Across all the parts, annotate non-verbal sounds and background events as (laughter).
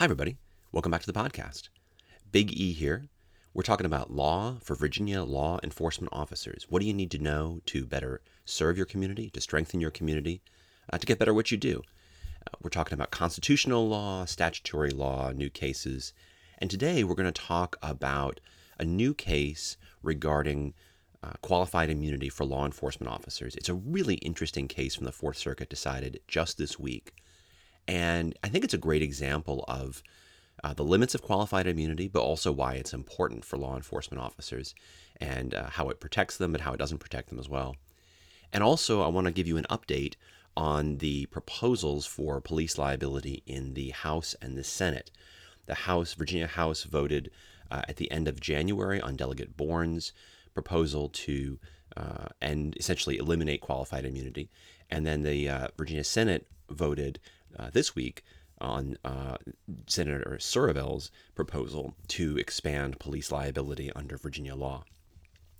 Hi, everybody. Welcome back to the podcast. Big E here. We're talking about law for Virginia law enforcement officers. What do you need to know to better serve your community, to strengthen your community, uh, to get better at what you do? Uh, we're talking about constitutional law, statutory law, new cases. And today we're going to talk about a new case regarding uh, qualified immunity for law enforcement officers. It's a really interesting case from the Fourth Circuit decided just this week. And I think it's a great example of uh, the limits of qualified immunity, but also why it's important for law enforcement officers and uh, how it protects them and how it doesn't protect them as well. And also, I want to give you an update on the proposals for police liability in the House and the Senate. The House, Virginia House, voted uh, at the end of January on Delegate Bourne's proposal to uh, and essentially eliminate qualified immunity. And then the uh, Virginia Senate voted uh, this week on uh, Senator Surovell's proposal to expand police liability under Virginia law.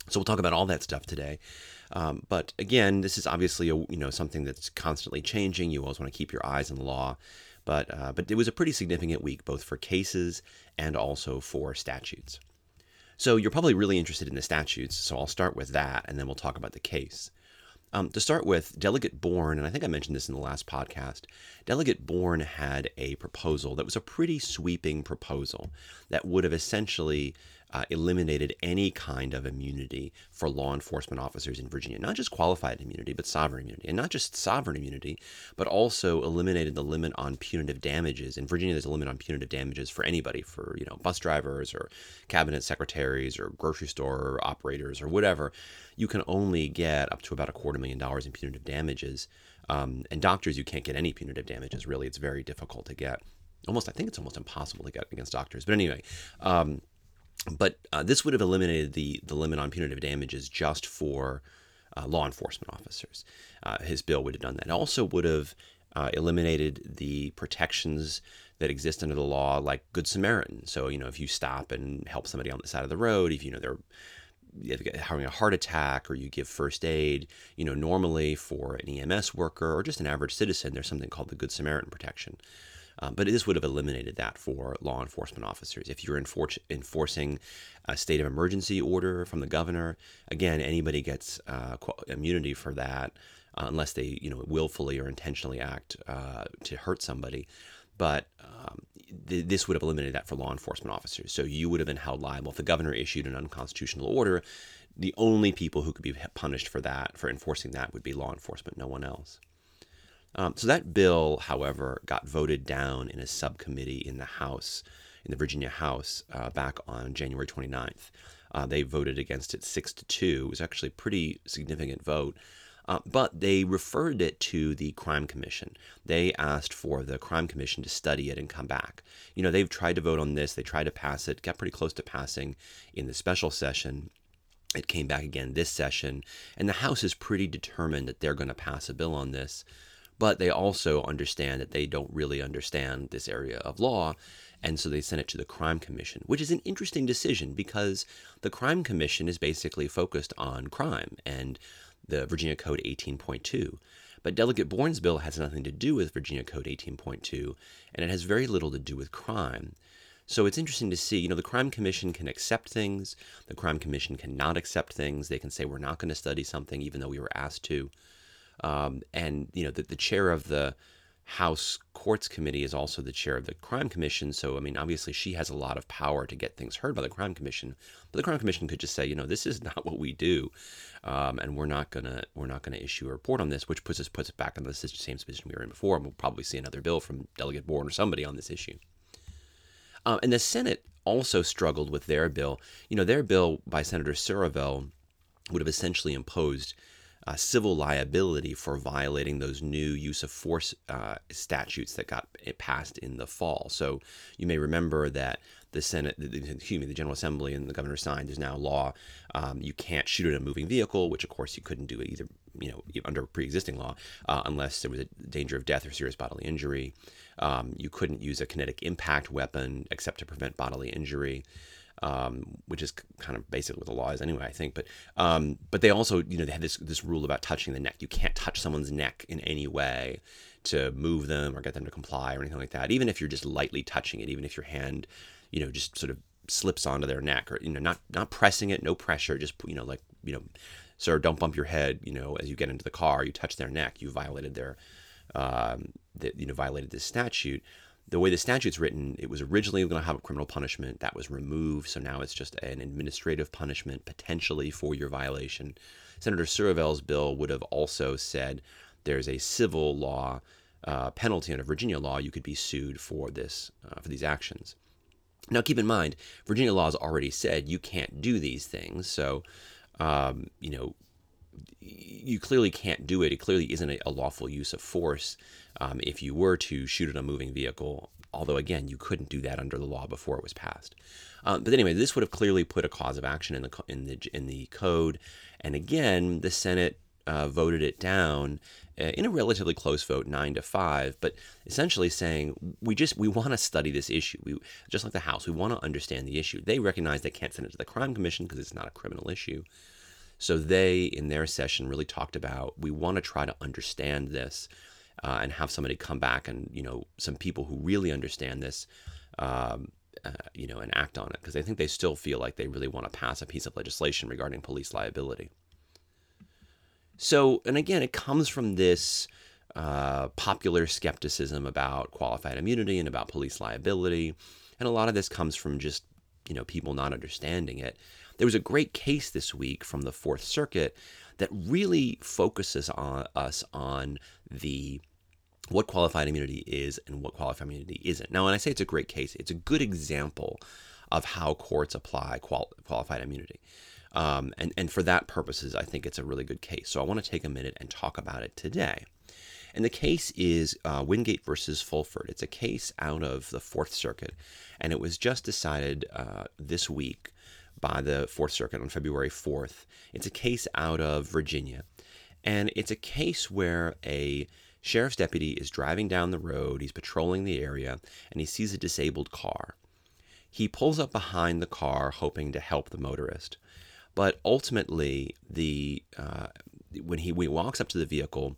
So we'll talk about all that stuff today. Um, but again, this is obviously a, you know something that's constantly changing. You always want to keep your eyes on the law. But uh, but it was a pretty significant week, both for cases and also for statutes. So you're probably really interested in the statutes. So I'll start with that, and then we'll talk about the case. Um, to start with, Delegate Bourne, and I think I mentioned this in the last podcast, Delegate Bourne had a proposal that was a pretty sweeping proposal that would have essentially uh, eliminated any kind of immunity for law enforcement officers in Virginia. Not just qualified immunity, but sovereign immunity. And not just sovereign immunity, but also eliminated the limit on punitive damages. In Virginia, there's a limit on punitive damages for anybody, for you know bus drivers or cabinet secretaries or grocery store operators or whatever. You can only get up to about a quarter million dollars in punitive damages. Um, and doctors, you can't get any punitive damages. Really, it's very difficult to get. Almost, I think it's almost impossible to get against doctors. But anyway, um, but uh, this would have eliminated the, the limit on punitive damages just for uh, law enforcement officers. Uh, his bill would have done that. It also would have uh, eliminated the protections that exist under the law, like Good Samaritan. So, you know, if you stop and help somebody on the side of the road, if you know they're having a heart attack or you give first aid, you know, normally for an EMS worker or just an average citizen, there's something called the Good Samaritan protection. Um, but this would have eliminated that for law enforcement officers. If you're enfor- enforcing a state of emergency order from the governor, again, anybody gets uh, immunity for that uh, unless they, you know, willfully or intentionally act uh, to hurt somebody. But um, th- this would have eliminated that for law enforcement officers. So you would have been held liable if the governor issued an unconstitutional order. The only people who could be punished for that, for enforcing that, would be law enforcement, no one else. Um, so that bill, however, got voted down in a subcommittee in the House, in the Virginia House, uh, back on January 29th. Uh, they voted against it six to two. It was actually a pretty significant vote. Uh, but they referred it to the Crime Commission. They asked for the Crime Commission to study it and come back. You know, they've tried to vote on this, they tried to pass it, got pretty close to passing in the special session. It came back again this session, and the House is pretty determined that they're going to pass a bill on this but they also understand that they don't really understand this area of law. And so they sent it to the Crime Commission, which is an interesting decision because the Crime Commission is basically focused on crime and the Virginia Code 18.2. But Delegate Bourne's bill has nothing to do with Virginia Code 18.2, and it has very little to do with crime. So it's interesting to see, you know, the Crime Commission can accept things, the Crime Commission cannot accept things. They can say, we're not going to study something, even though we were asked to. Um, and you know, the, the chair of the House Courts Committee is also the chair of the Crime Commission. So, I mean, obviously, she has a lot of power to get things heard by the Crime Commission. But the Crime Commission could just say, you know, this is (laughs) not what we do, um, and we're not gonna we're not gonna issue a report on this, which puts us puts us back in the same position we were in before. And we'll probably see another bill from Delegate Bourne or somebody on this issue. Uh, and the Senate also struggled with their bill. You know, their bill by Senator Surovell would have essentially imposed uh, civil liability for violating those new use of force uh, statutes that got passed in the fall. So you may remember that the Senate, excuse me, the General Assembly and the governor signed is now law. Um, you can't shoot at a moving vehicle, which of course you couldn't do either, you know, under pre-existing law, uh, unless there was a danger of death or serious bodily injury. Um, you couldn't use a kinetic impact weapon except to prevent bodily injury um, which is kind of basically what the law is anyway, I think. But um, but they also, you know, they had this this rule about touching the neck. You can't touch someone's neck in any way to move them or get them to comply or anything like that. Even if you're just lightly touching it, even if your hand, you know, just sort of slips onto their neck or you know, not not pressing it, no pressure, just you know, like you know, sir, don't bump your head. You know, as you get into the car, you touch their neck, you violated their, um, the, you know, violated this statute the way the statute's written, it was originally going to have a criminal punishment that was removed, so now it's just an administrative punishment potentially for your violation. Senator Surovell's bill would have also said there's a civil law uh, penalty under Virginia law. You could be sued for this uh, for these actions. Now, keep in mind, Virginia law has already said you can't do these things, so um, you know you clearly can't do it. It clearly isn't a, lawful use of force um, if you were to shoot at a moving vehicle. Although again, you couldn't do that under the law before it was passed. Um, but anyway, this would have clearly put a cause of action in the in the in the code. And again, the Senate uh, voted it down uh, in a relatively close vote, nine to five. But essentially saying we just we want to study this issue. We just like the House, we want to understand the issue. They recognize they can't send it to the Crime Commission because it's not a criminal issue. So they, in their session, really talked about we want to try to understand this uh, and have somebody come back and you know some people who really understand this, um, uh, you know, and act on it because I think they still feel like they really want to pass a piece of legislation regarding police liability. So, and again, it comes from this uh, popular skepticism about qualified immunity and about police liability, and a lot of this comes from just you know people not understanding it. There was a great case this week from the Fourth Circuit that really focuses on us on the what qualified immunity is and what qualified immunity isn't. Now, when I say it's a great case, it's a good example of how courts apply qual- qualified immunity. Um, and, and for that purposes, I think it's a really good case. So I want to take a minute and talk about it today. And the case is uh, Wingate versus Fulford. It's a case out of the Fourth Circuit, and it was just decided uh, this week by the Fourth Circuit on February 4th. It's a case out of Virginia. And it's a case where a sheriff's deputy is driving down the road, he's patrolling the area, and he sees a disabled car. He pulls up behind the car, hoping to help the motorist. But ultimately, the uh, when he when he walks up to the vehicle,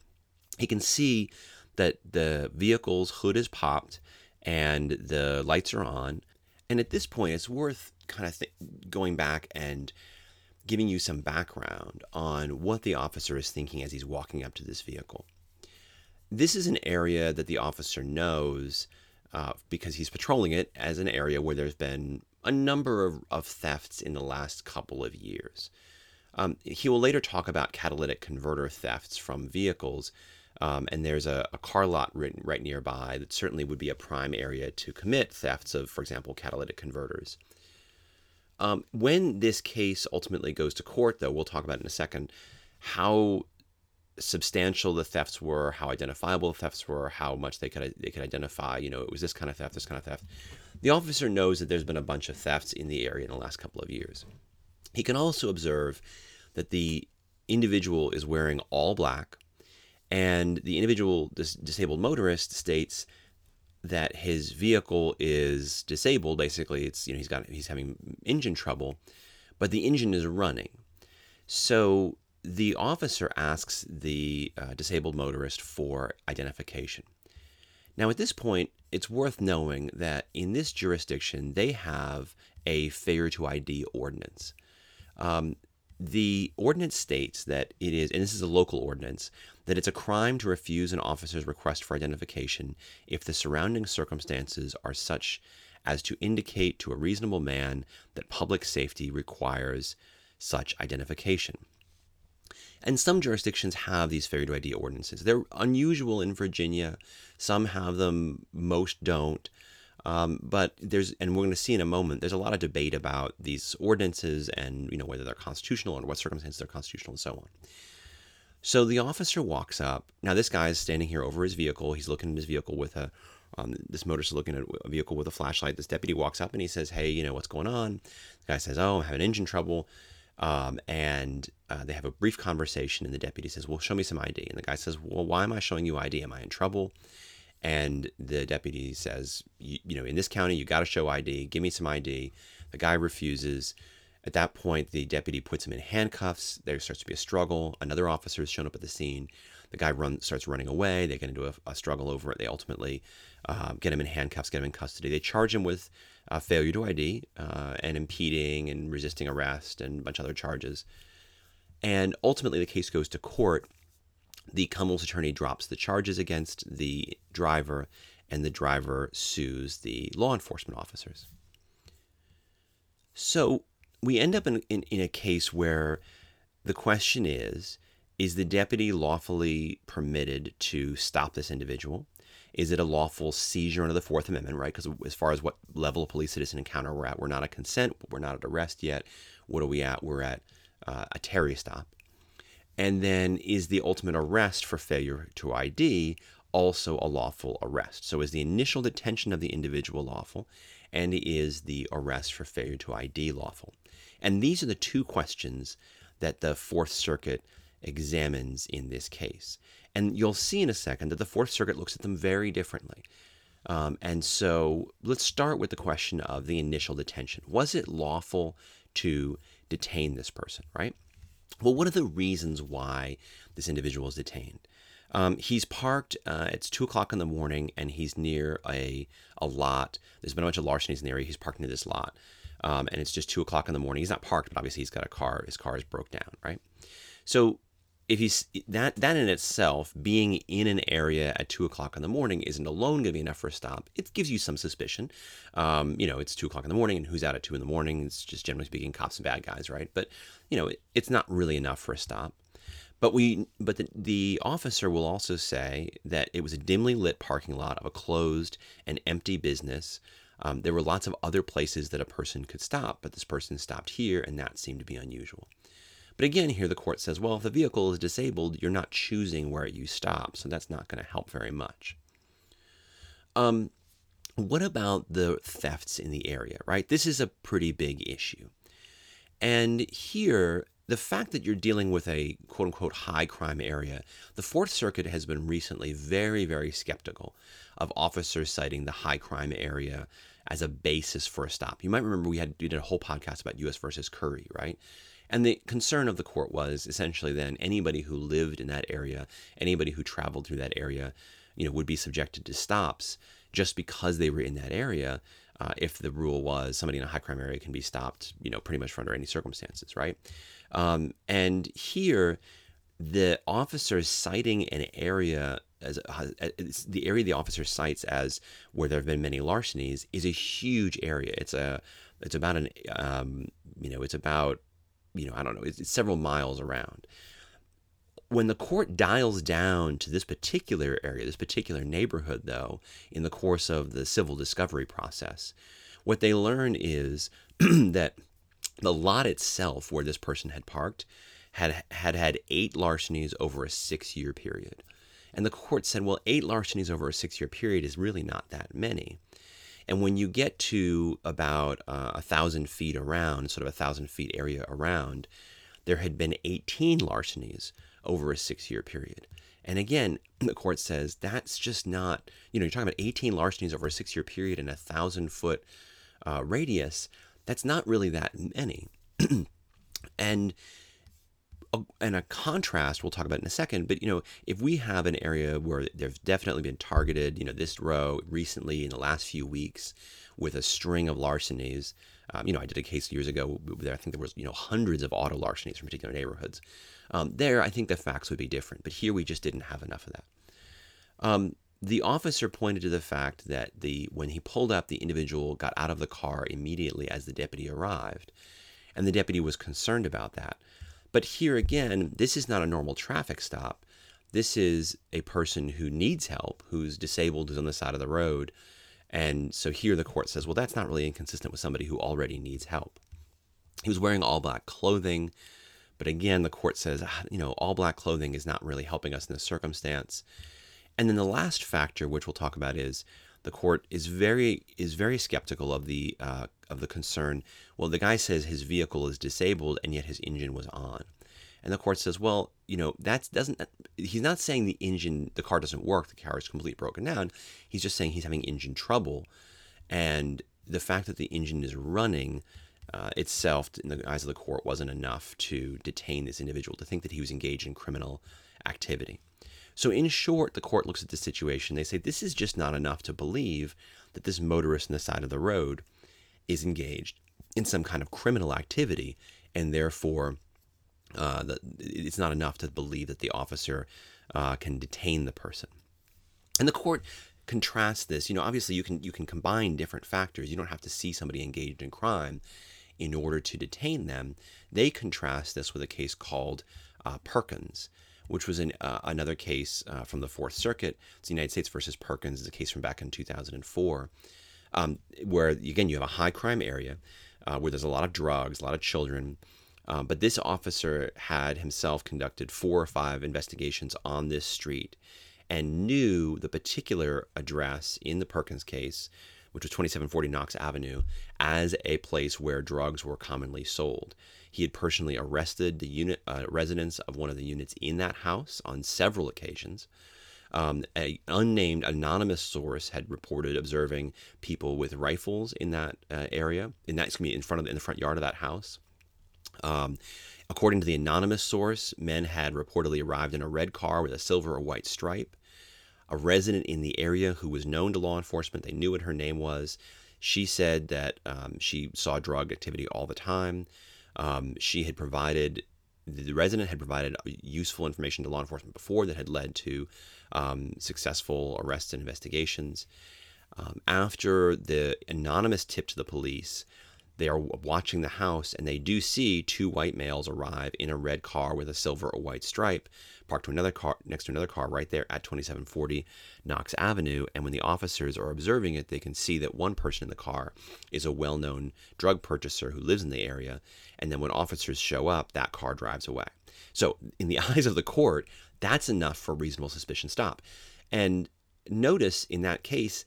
he can see that the vehicle's hood is popped and the lights are on. And at this point, it's worth kind of th- going back and giving you some background on what the officer is thinking as he's walking up to this vehicle. This is an area that the officer knows uh, because he's patrolling it as an area where there's been a number of, of thefts in the last couple of years. Um, he will later talk about catalytic converter thefts from vehicles, um, and there's a, a, car lot right, right nearby that certainly would be a prime area to commit thefts of, for example, catalytic converters. Um, when this case ultimately goes to court, though, we'll talk about in a second how substantial the thefts were, how identifiable the thefts were, how much they could they could identify. You know, it was this kind of theft, this kind of theft. The officer knows that there's been a bunch of thefts in the area in the last couple of years. He can also observe that the individual is wearing all black, and the individual, this disabled motorist, states that his vehicle is disabled. Basically, it's you know he's got he's having engine trouble, but the engine is running. So the officer asks the uh, disabled motorist for identification. Now, at this point, it's worth knowing that in this jurisdiction, they have a failure to ID ordinance. Um, the ordinance states that it is, and this is a local ordinance, that it's a crime to refuse an officer's request for identification if the surrounding circumstances are such as to indicate to a reasonable man that public safety requires such identification. And some jurisdictions have these failure to ID ordinances. They're unusual in Virginia. Some have them, most don't. Um, but there's, and we're going to see in a moment, there's a lot of debate about these ordinances and you know whether they're constitutional and what circumstances they're constitutional and so on. So the officer walks up. Now this guy is standing here over his vehicle. He's looking at his vehicle with a, um, this motorist is looking at a vehicle with a flashlight. This deputy walks up and he says, "Hey, you know what's going on?" The guy says, "Oh, I'm having engine trouble." Um, and uh, they have a brief conversation, and the deputy says, Well, show me some ID. And the guy says, Well, why am I showing you ID? Am I in trouble? And the deputy says, you know, in this county, you got to show ID. Give me some ID. The guy refuses. At that point, the deputy puts him in handcuffs. There starts to be a struggle. Another officer is shown up at the scene. The guy run, starts running away. They get into a, a struggle over it. They ultimately uh, get him in handcuffs, get him in custody. They charge him with uh, failure to ID uh, and impeding and resisting arrest and a bunch of other charges. And ultimately, the case goes to court. The Commonwealth's attorney drops the charges against the driver, and the driver sues the law enforcement officers. So we end up in, in, in a case where the question is is the deputy lawfully permitted to stop this individual? Is it a lawful seizure under the Fourth Amendment, right? Because as far as what level of police citizen encounter we're at, we're not at consent, we're not at arrest yet. What are we at? We're at uh, a Terry stop. And then is the ultimate arrest for failure to ID also a lawful arrest? So is the initial detention of the individual lawful? And is the arrest for failure to ID lawful? And these are the two questions that the Fourth Circuit examines in this case. And you'll see in a second that the Fourth Circuit looks at them very differently. Um, and so let's start with the question of the initial detention. Was it lawful to detain this person, right? Well, what are the reasons why this individual is detained? Um, he's parked. Uh, it's two o'clock in the morning, and he's near a a lot. There's been a bunch of larcenies in the area. He's parked near this lot, um, and it's just two o'clock in the morning. He's not parked, but obviously he's got a car. His car is broke down, right? So if he's that that in itself, being in an area at two o'clock in the morning isn't alone going to be enough for a stop. It gives you some suspicion. Um, you know, it's two o'clock in the morning, and who's out at two in the morning? It's just generally speaking, cops and bad guys, right? But you know, it, it's not really enough for a stop. But we, but the, the officer will also say that it was a dimly lit parking lot of a closed and empty business. Um, there were lots of other places that a person could stop, but this person stopped here, and that seemed to be unusual. But again, here the court says, well, if the vehicle is disabled, you're not choosing where you stop, so that's not going to help very much. Um, what about the thefts in the area, right? This is a pretty big issue. And here, the fact that you're dealing with a quote unquote high crime area, the Fourth Circuit has been recently very, very skeptical of officers citing the high crime area as a basis for a stop. You might remember we had we did a whole podcast about U.S. versus Curry, right? And the concern of the court was essentially then anybody who lived in that area, anybody who traveled through that area, you know, would be subjected to stops just because they were in that area. Uh, if the rule was somebody in a high crime area can be stopped, you know, pretty much under any circumstances, right? Um, and here, the officers citing an area as the area the officer cites as where there have been many larcenies is a huge area. It's a it's about an um, you know it's about you know, I don't know, it's, it's several miles around. When the court dials down to this particular area, this particular neighborhood, though, in the course of the civil discovery process, what they learn is (clears throat) that the lot itself where this person had parked had had had eight larcenies over a six year period. And the court said, well, eight larcenies over a six year period is really not that many. And when you get to about uh, a thousand feet around, sort of a thousand feet area around, there had been 18 larcenies over a six year period. And again, the court says that's just not, you know, you're talking about 18 larcenies over a six year period in a thousand foot uh, radius. That's not really that many. (clears throat) and and a contrast we'll talk about in a second but you know if we have an area where there's definitely been targeted you know this row recently in the last few weeks with a string of larcenies um, you know i did a case years ago where i think there was you know hundreds of auto larcenies from particular neighborhoods um, there i think the facts would be different but here we just didn't have enough of that. Um, the officer pointed to the fact that the when he pulled up the individual got out of the car immediately as the deputy arrived and the deputy was concerned about that but here again, this is not a normal traffic stop. This is a person who needs help, who's disabled, who's on the side of the road. And so here the court says, well, that's not really inconsistent with somebody who already needs help. He was wearing all black clothing. But again, the court says, ah, you know, all black clothing is not really helping us in this circumstance. And then the last factor, which we'll talk about, is the court is very is very skeptical of the uh, of the concern. Well, the guy says his vehicle is disabled and yet his engine was on, and the court says, well, you know that doesn't. He's not saying the engine, the car doesn't work, the car is completely broken down. He's just saying he's having engine trouble, and the fact that the engine is running. Uh, itself, in the eyes of the court, wasn't enough to detain this individual, to think that he was engaged in criminal activity. So, in short, the court looks at the situation. They say this is just not enough to believe that this motorist on the side of the road is engaged in some kind of criminal activity, and therefore uh, the, it's not enough to believe that the officer uh, can detain the person. And the court contrasts this. You know, obviously you can you can combine different factors. You don't have to see somebody engaged in crime in order to detain them. They contrast this with a case called uh, Perkins, which was in, uh, another case uh, from the Fourth Circuit. It's the United States versus Perkins. It's a case from back in 2004, um, where again you have a high crime area uh, where there's a lot of drugs, a lot of children. Um, but this officer had himself conducted four or five investigations on this street and knew the particular address in the Perkins case, which was 2740 Knox Avenue, as a place where drugs were commonly sold. He had personally arrested the unit uh, residents of one of the units in that house on several occasions. Um, an unnamed anonymous source had reported observing people with rifles in that uh, area, in that excuse me, in front of in the front yard of that house. Um, according to the anonymous source, men had reportedly arrived in a red car with a silver or white stripe a resident in the area who was known to law enforcement. They knew what her name was. She said that um, she saw drug activity all the time. Um, she had provided, the resident had provided useful information to law enforcement before that had led to um, successful arrests and investigations. Um, after the anonymous tip to the police, they are watching the house and they do see two white males arrive in a red car with a silver or white stripe parked to another car next to another car right there at 2740 Knox Avenue. And when the officers are observing it, they can see that one person in the car is a well known drug purchaser who lives in the area. And then when officers show up, that car drives away. So, in the (laughs) eyes of the court, that's enough for reasonable suspicion stop. And notice in that case,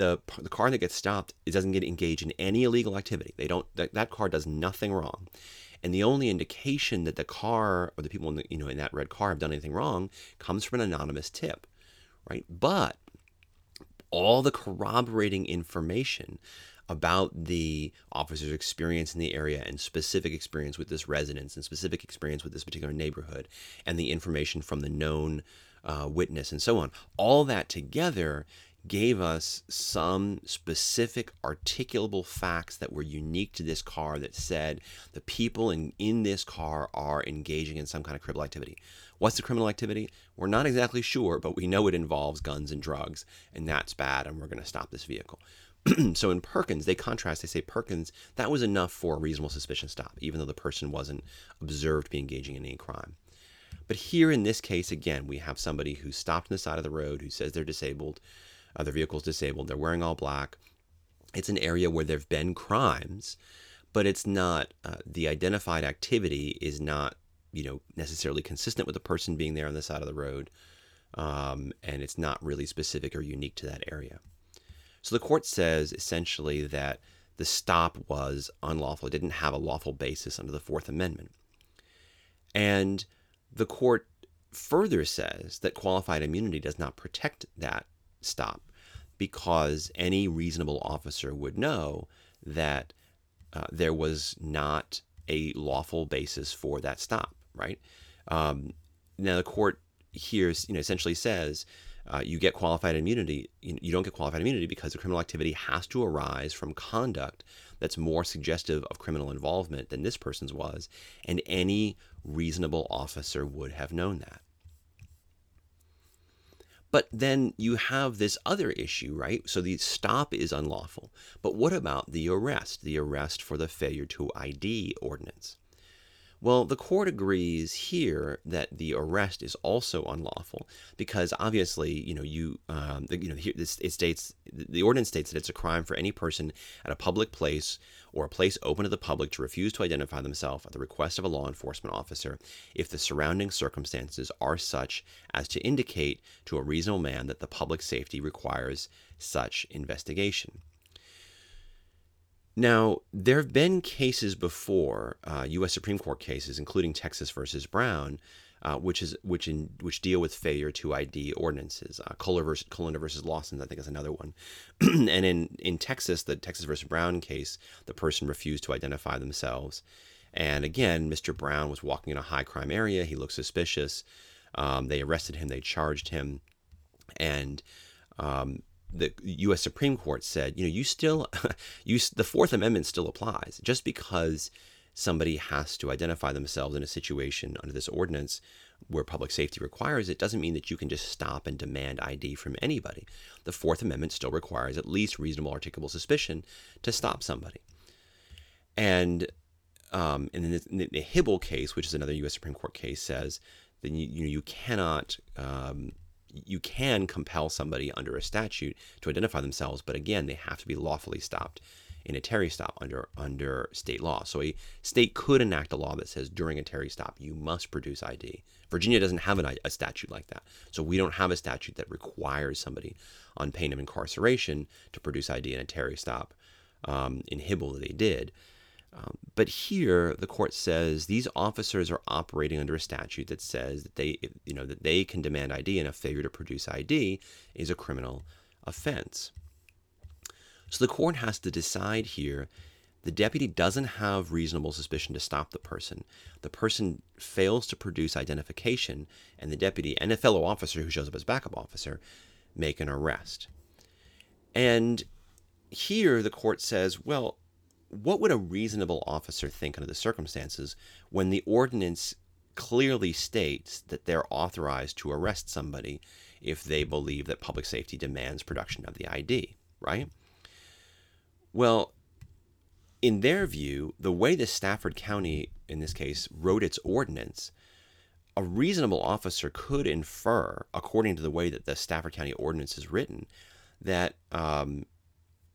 the the car that gets stopped it doesn't get engaged in any illegal activity. They don't that, that car does nothing wrong. And the only indication that the car or the people in the, you know in that red car have done anything wrong comes from an anonymous tip, right? But all the corroborating information about the officer's experience in the area and specific experience with this residence and specific experience with this particular neighborhood and the information from the known uh, witness and so on all that together gave us some specific articulable facts that were unique to this car that said the people in, in this car are engaging in some kind of criminal activity. What's the criminal activity? We're not exactly sure, but we know it involves guns and drugs, and that's bad, and we're going to stop this vehicle. (clears throat) so in Perkins, they contrast, they say Perkins, that was enough for a reasonable suspicion stop, even though the person wasn't observed to be engaging in any crime. But here in this case, again, we have somebody who's stopped on the side of the road, who says they're disabled, their vehicle's disabled. They're wearing all black. It's an area where there have been crimes, but it's not uh, the identified activity is not you know necessarily consistent with the person being there on the side of the road, um, and it's not really specific or unique to that area. So the court says essentially that the stop was unlawful. It didn't have a lawful basis under the Fourth Amendment. And the court further says that qualified immunity does not protect that stop because any reasonable officer would know that uh, there was not a lawful basis for that stop, right? Um, now the court here, you know, essentially says uh, you get qualified immunity. You, you don't get qualified immunity because the criminal activity has to arise from conduct that's more suggestive of criminal involvement than this person's was, and any reasonable officer would have known that. But then you have this other issue, right? So the stop is unlawful. But what about the arrest, the arrest for the failure to ID ordinance? Well, the court agrees here that the arrest is also unlawful because obviously, you know, you, um, the, you know, here, this, it states the ordinance states that it's a crime for any person at a public place or a place open to the public to refuse to identify themselves at the request of a law enforcement officer if the surrounding circumstances are such as to indicate to a reasonable man that the public safety requires such investigation. Now, there have been cases before, uh, U.S. Supreme Court cases, including Texas versus Brown, uh, which is which in which deal with failure to ID ordinances. Uh, Kohler versus Colonna versus Lawson, I think, is another one. (clears throat) and in in Texas, the Texas versus Brown case, the person refused to identify themselves, and again, Mr. Brown was walking in a high crime area. He looked suspicious. Um, they arrested him, they charged him, and um, the U.S. Supreme Court said, you know, you still, (laughs) you the Fourth Amendment still applies. Just because somebody has to identify themselves in a situation under this ordinance where public safety requires it doesn't mean that you can just stop and demand ID from anybody. The Fourth Amendment still requires at least reasonable articulable suspicion to stop somebody. And um, in the, the Hiibel case, which is another U.S. Supreme Court case, says that you, you, know, you cannot um, you can compel somebody under a statute to identify themselves, but again, they have to be lawfully stopped in a Terry stop under under state law. So a state could enact a law that says during a Terry stop you must produce ID. Virginia doesn't have an, a statute like that, so we don't have a statute that requires somebody on pain of incarceration to produce ID in a Terry stop. Um, in Hiibel, they did. Um, but here, the court says these officers are operating under a statute that says that they, you know, that they can demand ID, and a failure to produce ID is a criminal offense. So the court has to decide here. The deputy doesn't have reasonable suspicion to stop the person. The person fails to produce identification, and the deputy and a fellow officer who shows up as backup officer make an arrest. And here the court says, well, what would a reasonable officer think under the circumstances when the ordinance clearly states that they're authorized to arrest somebody if they believe that public safety demands production of the ID, right? Well, in their view, the way the Stafford County, in this case, wrote its ordinance, a reasonable officer could infer, according to the way that the Stafford County ordinance is written, that um,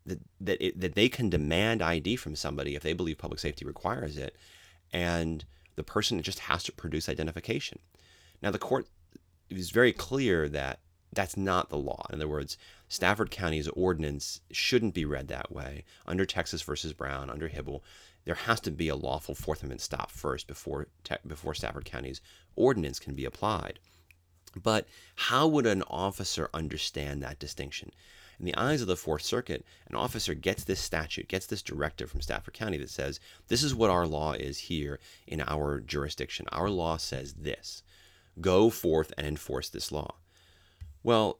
that that, it, that they can demand ID from somebody if they believe public safety requires it, and the person just has to produce identification. Now, the court is very clear that that's not the law. In other words, Stafford County's ordinance shouldn't be read that way. Under Texas versus Brown, under Hiibel, there has to be a lawful Fourth Amendment stop first before before Stafford County's ordinance can be applied. But how would an officer understand that distinction? In the eyes of the Fourth Circuit, an officer gets this statute, gets this directive from Stafford County that says, this is what our law is here in our jurisdiction. Our law says this. Go forth and enforce this law. Well,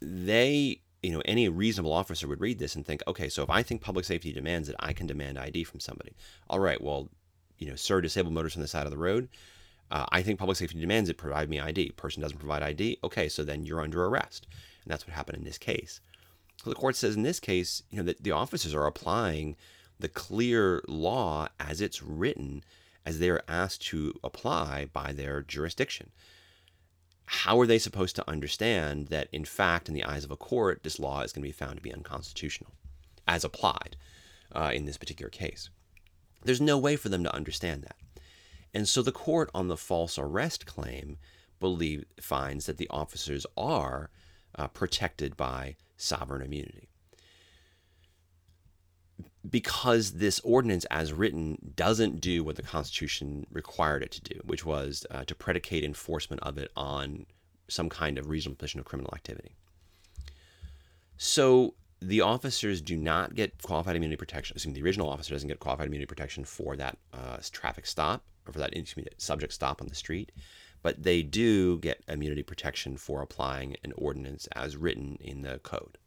they, you know, any reasonable officer would read this and think, okay, so if I think public safety demands it, I can demand ID from somebody. All right, well, you know, sir, disabled motorist on the side of the road. Uh, I think public safety demands it. Provide me ID. Person doesn't provide ID. Okay, so then you're under arrest, and that's what happened in this case. So the court says in this case, you know, that the officers are applying the clear law as it's written, as they are asked to apply by their jurisdiction. How are they supposed to understand that, in fact, in the eyes of a court, this law is going to be found to be unconstitutional as applied uh, in this particular case? There's no way for them to understand that. And so the court on the false arrest claim believe finds that the officers are uh, protected by sovereign immunity. Because this ordinance, as written, doesn't do what the Constitution required it to do, which was uh, to predicate enforcement of it on some kind of reasonable position of criminal activity. So the officers do not get qualified immunity protection. Assuming the original officer doesn't get qualified immunity protection for that uh, traffic stop or for that subject stop on the street but they do get immunity protection for applying an ordinance as written in the code.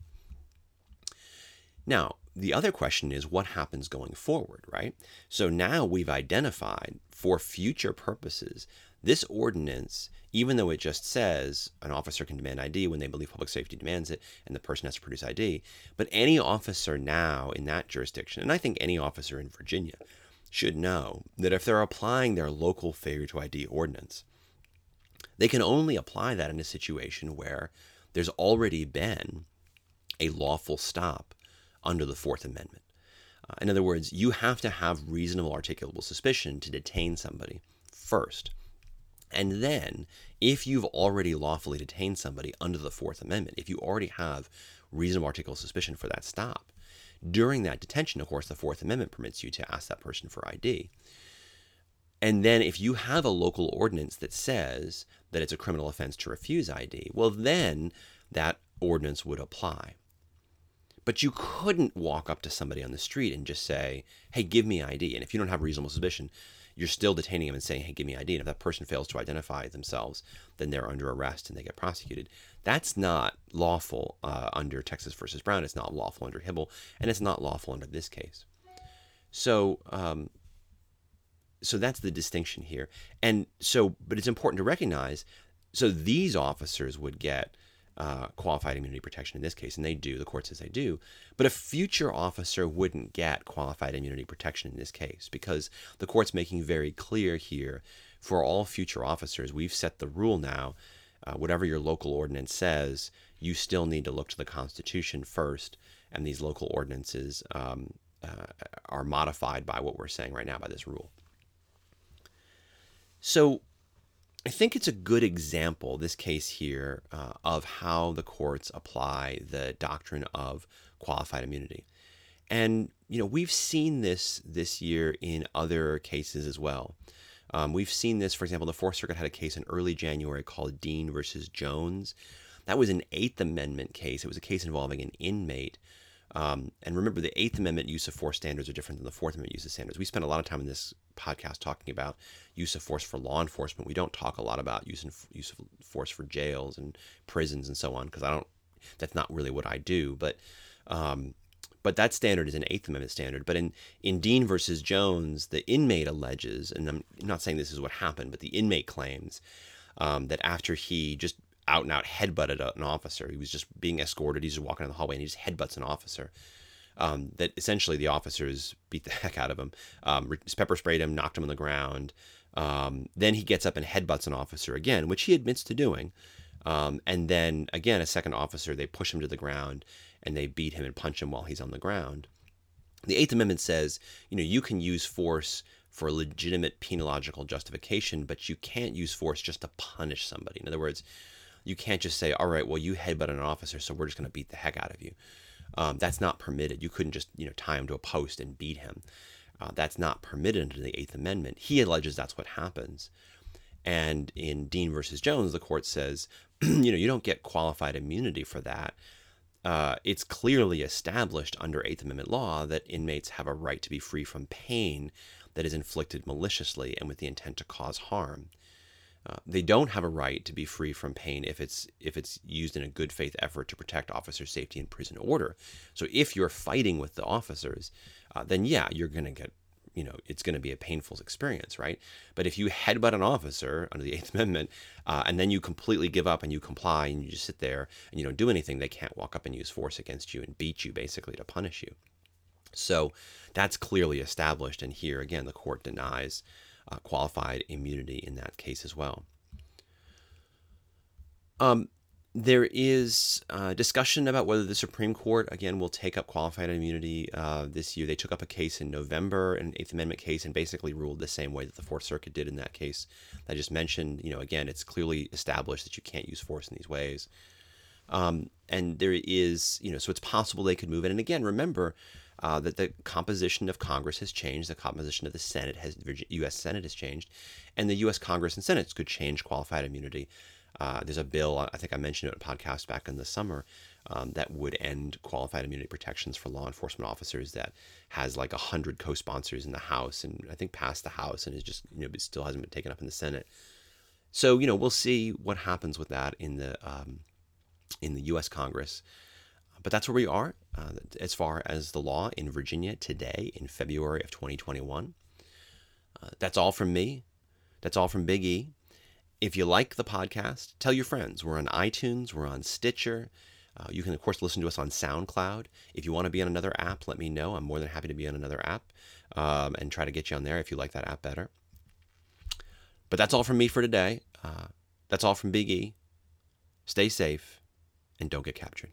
Now, the other question is what happens going forward, right? So now we've identified for future purposes this ordinance, even though it just says an officer can demand ID when they believe public safety demands it and the person has to produce ID, but any officer now in that jurisdiction, and I think any officer in Virginia, should know that if they're applying their local failure to ID ordinance, they can only apply that in a situation where there's already been a lawful stop under the Fourth Amendment. Uh, in other words, you have to have reasonable articulable suspicion to detain somebody first. And then, if you've already lawfully detained somebody under the Fourth Amendment, if you already have reasonable articulable suspicion for that stop, during that detention, of course, the Fourth Amendment permits you to ask that person for ID. And then if you have a local ordinance that says that it's a criminal offense to refuse ID, well, then that ordinance would apply. But you couldn't walk up to somebody on the street and just say, hey, give me ID. And if you don't have reasonable suspicion, you're still detaining them and saying, hey, give me ID. And if that person fails to identify themselves, then they're under arrest and they get prosecuted. That's not lawful uh, under Texas versus Brown. It's not lawful under Hiibel, and it's not lawful under this case. So, um, so that's the distinction here. And so, but it's important to recognize. So these officers would get uh, qualified immunity protection in this case, and they do. The court says they do. But a future officer wouldn't get qualified immunity protection in this case because the court's making very clear here for all future officers, we've set the rule now. Uh, whatever your local ordinance says, you still need to look to the Constitution first, and these local ordinances um, uh, are modified by what we're saying right now by this rule. So I think it's a good example, this case here, uh, of how the courts apply the doctrine of qualified immunity. And, you know, we've seen this this year in other cases as well. Um, we've seen this, for example, the Fourth Circuit had a case in early January called Dean versus Jones. That was an Eighth Amendment case. It was a case involving an inmate um, and remember, the Eighth Amendment use of force standards are different than the Fourth Amendment use of standards. We spent a lot of time in this podcast talking about use of force for law enforcement. We don't talk a lot about use, of, use of force for jails and prisons and so on because I don't. That's not really what I do. But um, but that standard is an Eighth Amendment standard. But in, in Dean versus Jones, the inmate alleges, and I'm not saying this is what happened, but the inmate claims um, that after he just out and out headbutted an officer. He was just being escorted. He's just walking in the hallway and he just headbutts an officer. Um, that essentially the officers beat the (laughs) heck out of him, um, pepper sprayed him, knocked him on the ground. Um, then he gets up and headbutts an officer again, which he admits to doing. Um, and then again, a second officer, they push him to the ground and they beat him and punch him while he's on the ground. The Eighth Amendment says, you know, you can use force for legitimate penological justification, but you can't use force just to punish somebody. In other words, you can't just say, all right, well, you headbutt an officer, so we're just going to beat the heck out of you. Um, that's not permitted. You couldn't just, you know, tie him to a post and beat him. Uh, that's not permitted under the Eighth Amendment. He alleges that's what happens. And in Dean versus Jones, the court says, (clears throat) you know, you don't get qualified immunity for that. Uh, it's clearly established under Eighth Amendment law that inmates have a right to be free from pain that is inflicted maliciously and with the intent to cause harm. Uh, they don't have a right to be free from pain if it's if it's used in a good faith effort to protect officer safety and prison order. So if you're fighting with the officers, uh, then yeah, you're going to get you know it's going to be a painful experience, right? But if you headbutt an officer under the (laughs) Eighth Amendment, uh, and then you completely give up and you comply and you just sit there and you don't do anything, they can't walk up and use force against you and beat you basically to punish you. So that's clearly established, and here again the court denies uh, qualified immunity in that case as well. Um, there is uh, discussion about whether the Supreme Court again will take up qualified immunity uh, this year. They took up a case in November, an Eighth Amendment case, and basically ruled the same way that the Fourth Circuit did in that case. I just mentioned, you know, again, it's clearly established that you can't use force in these ways. Um, and there is, you know, so it's possible they could move it. And again, remember, uh, that the composition of Congress has changed, the composition of the Senate has, U.S. Senate has changed, and the U.S. Congress and Senate could change qualified immunity. Uh, there's a bill, I think I mentioned it in a podcast back in the summer, um, that would end qualified immunity protections for law enforcement officers that has like a hundred co-sponsors in the House and I think passed the House and is just you know still hasn't been taken up in the Senate. So you know we'll see what happens with that in the um, in the U.S. Congress. But that's where we are uh, as far as the law in Virginia today in February of 2021. Uh, that's all from me. That's all from Big E. If you like the podcast, tell your friends. We're on iTunes, we're on Stitcher. Uh, you can, of course, listen to us on SoundCloud. If you want to be on another app, let me know. I'm more than happy to be on another app um, and try to get you on there if you like that app better. But that's all from me for today. Uh, that's all from Big E. Stay safe and don't get captured.